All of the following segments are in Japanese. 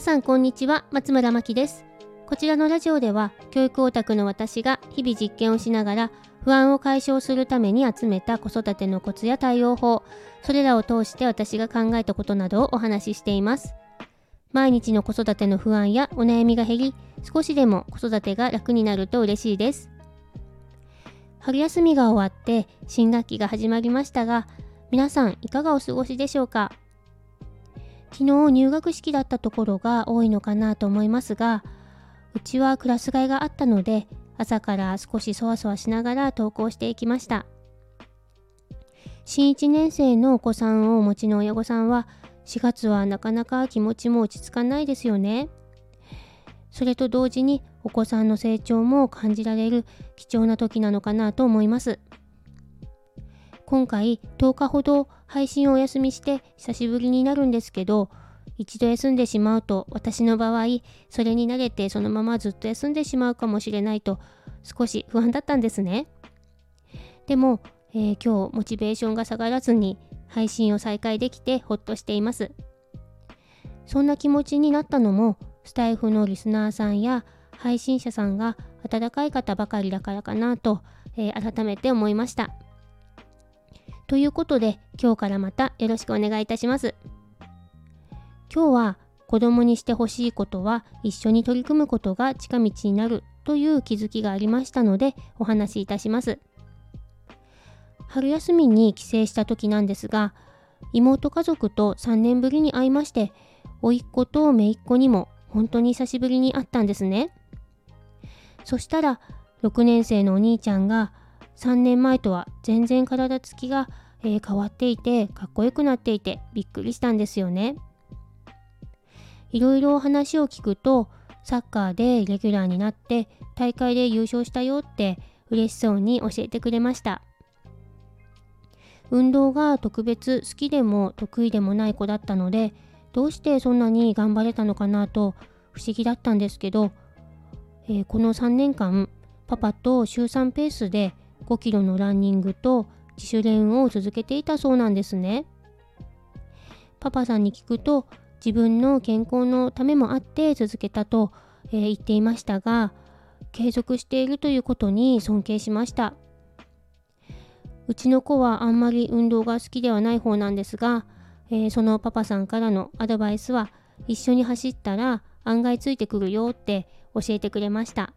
皆さんこんにちは松村真希です。こちらのラジオでは教育オタクの私が日々実験をしながら不安を解消するために集めた子育てのコツや対応法それらを通して私が考えたことなどをお話ししています。毎日の子育ての不安やお悩みが減り少しでも子育てが楽になると嬉しいです。春休みが終わって新学期が始まりましたが皆さんいかがお過ごしでしょうか？昨日入学式だったところが多いのかなと思いますがうちはクラス替えがあったので朝から少しそわそわしながら登校していきました。新1年生のお子さんをお持ちの親御さんは4月はなかなか気持ちも落ち着かないですよね。それと同時にお子さんの成長も感じられる貴重な時なのかなと思います。今回10日ほど配信をお休みして久しぶりになるんですけど一度休んでしまうと私の場合それに慣れてそのままずっと休んでしまうかもしれないと少し不安だったんですね。でも、えー、今日モチベーションが下がらずに配信を再開できてほっとしています。そんな気持ちになったのもスタイフのリスナーさんや配信者さんが温かい方ばかりだからかなと、えー、改めて思いました。ということで今日からまたよろしくお願いいたします。今日は子供にしてほしいことは一緒に取り組むことが近道になるという気づきがありましたのでお話しいたします。春休みに帰省した時なんですが妹家族と3年ぶりに会いまして甥っ子と姪っ子にも本当に久しぶりに会ったんですね。そしたら6年生のお兄ちゃんが3年前とは全然体つきが、えー、変わっていてかっこよくなっていてびっくりしたんですよね。いろいろ話を聞くとサッカーでレギュラーになって大会で優勝したよって嬉しそうに教えてくれました。運動が特別好きでも得意でもない子だったのでどうしてそんなに頑張れたのかなと不思議だったんですけど、えー、この3年間パパと週3ペースで5キロのランニングと自主練を続けていたそうなんですね。パパさんに聞くと自分の健康のためもあって続けたと、えー、言っていましたが継続しているということに尊敬しました。うちの子はあんまり運動が好きではない方なんですが、えー、そのパパさんからのアドバイスは一緒に走ったら案外ついてくるよって教えてくれました、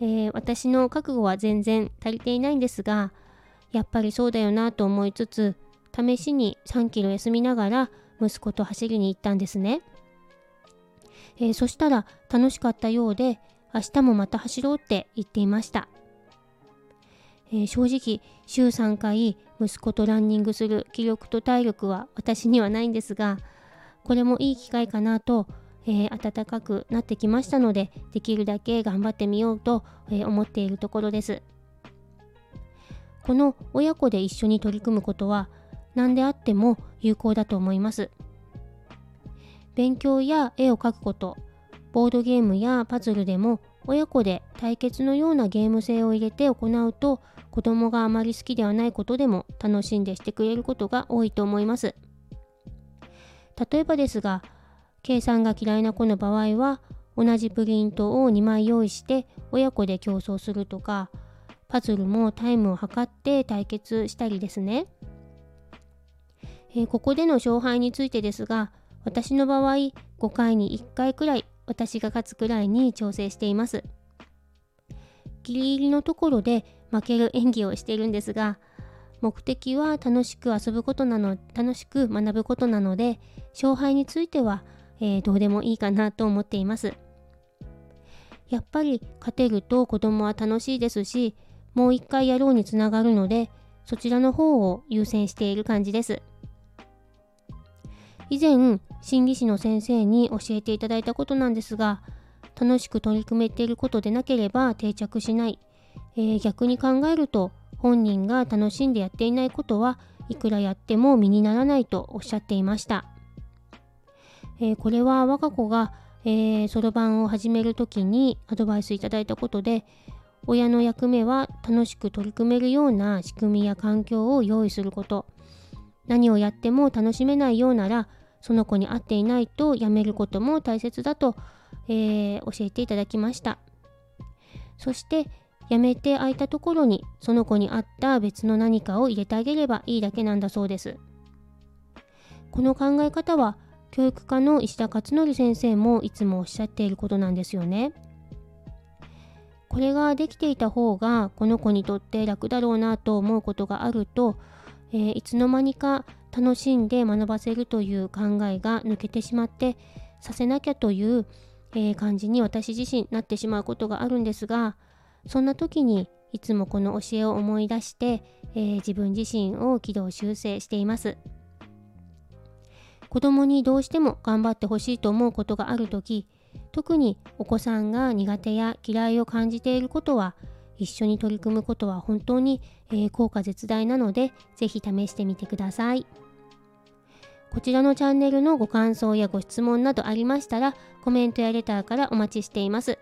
えー、私の覚悟は全然足りていないんですがやっぱりそうだよなと思いつつ試しに3キロ休みながら息子と走りに行ったんですね、えー、そしたら楽しかったようで明日もまた走ろうって言っていました。えー、正直週3回息子とランニングする気力と体力は私にはないんですがこれもいい機会かなと、えー、暖かくなってきましたのでできるだけ頑張ってみようと、えー、思っているところです。この親子で一緒に取り組むことは何であっても有効だと思います。勉強や絵を描くことボードゲームやパズルでも親子で対決のようなゲーム性を入れて行うと子供があまり好きではないことでも楽しんでしてくれることが多いと思います。例えばですが計算が嫌いな子の場合は同じプリントを2枚用意して親子で競争するとかパズルもタイムを測って対決したりですね、えー、ここでの勝敗についてですが私の場合5回に1回くらい私が勝つくらいに調整しています。ギリギリのところで負ける演技をしているんですが、目的は楽しく遊ぶことなの、楽しく学ぶことなので、勝敗については、えー、どうでもいいかなと思っています。やっぱり勝てると子供は楽しいですし、もう一回やろうにつながるので、そちらの方を優先している感じです。以前心理師の先生に教えていただいたことなんですが楽しく取り組めていることでなければ定着しない、えー、逆に考えると本人が楽しんでやっていないことはいくらやっても身にならないとおっしゃっていました、えー、これは我が子がそろばんを始める時にアドバイスいただいたことで親の役目は楽しく取り組めるような仕組みや環境を用意すること。何をやっても楽しめないようならその子に合っていないとやめることも大切だと、えー、教えていただきました。そしてやめて空いたところにその子に合った別の何かを入れてあげればいいだけなんだそうです。この考え方は教育科の石田勝則先生もいつもおっしゃっていることなんですよね。これができていた方がこの子にとって楽だろうなと思うことがあると、えー、いつの間にか楽しんで学ばせるという考えが抜けてしまってさせなきゃという、えー、感じに私自身なってしまうことがあるんですがそんな時にいつもこの教えを思い出して、えー、自分自身を軌道修正しています。子供にどうしても頑張ってほしいと思うことがある時特にお子さんが苦手や嫌いを感じていることは一緒に取り組むことは本当に、えー、効果絶大なので是非試してみてください。こちらのチャンネルのご感想やご質問などありましたらコメントやレターからお待ちしています。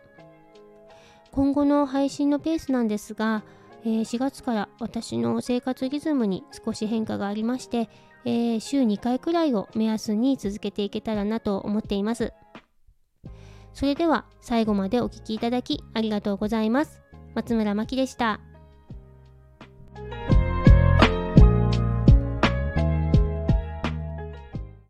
今後の配信のペースなんですが、えー、4月から私の生活リズムに少し変化がありまして、えー、週2回くらいを目安に続けていけたらなと思っています。それでは最後までお聴きいただきありがとうございます。松村真希でした。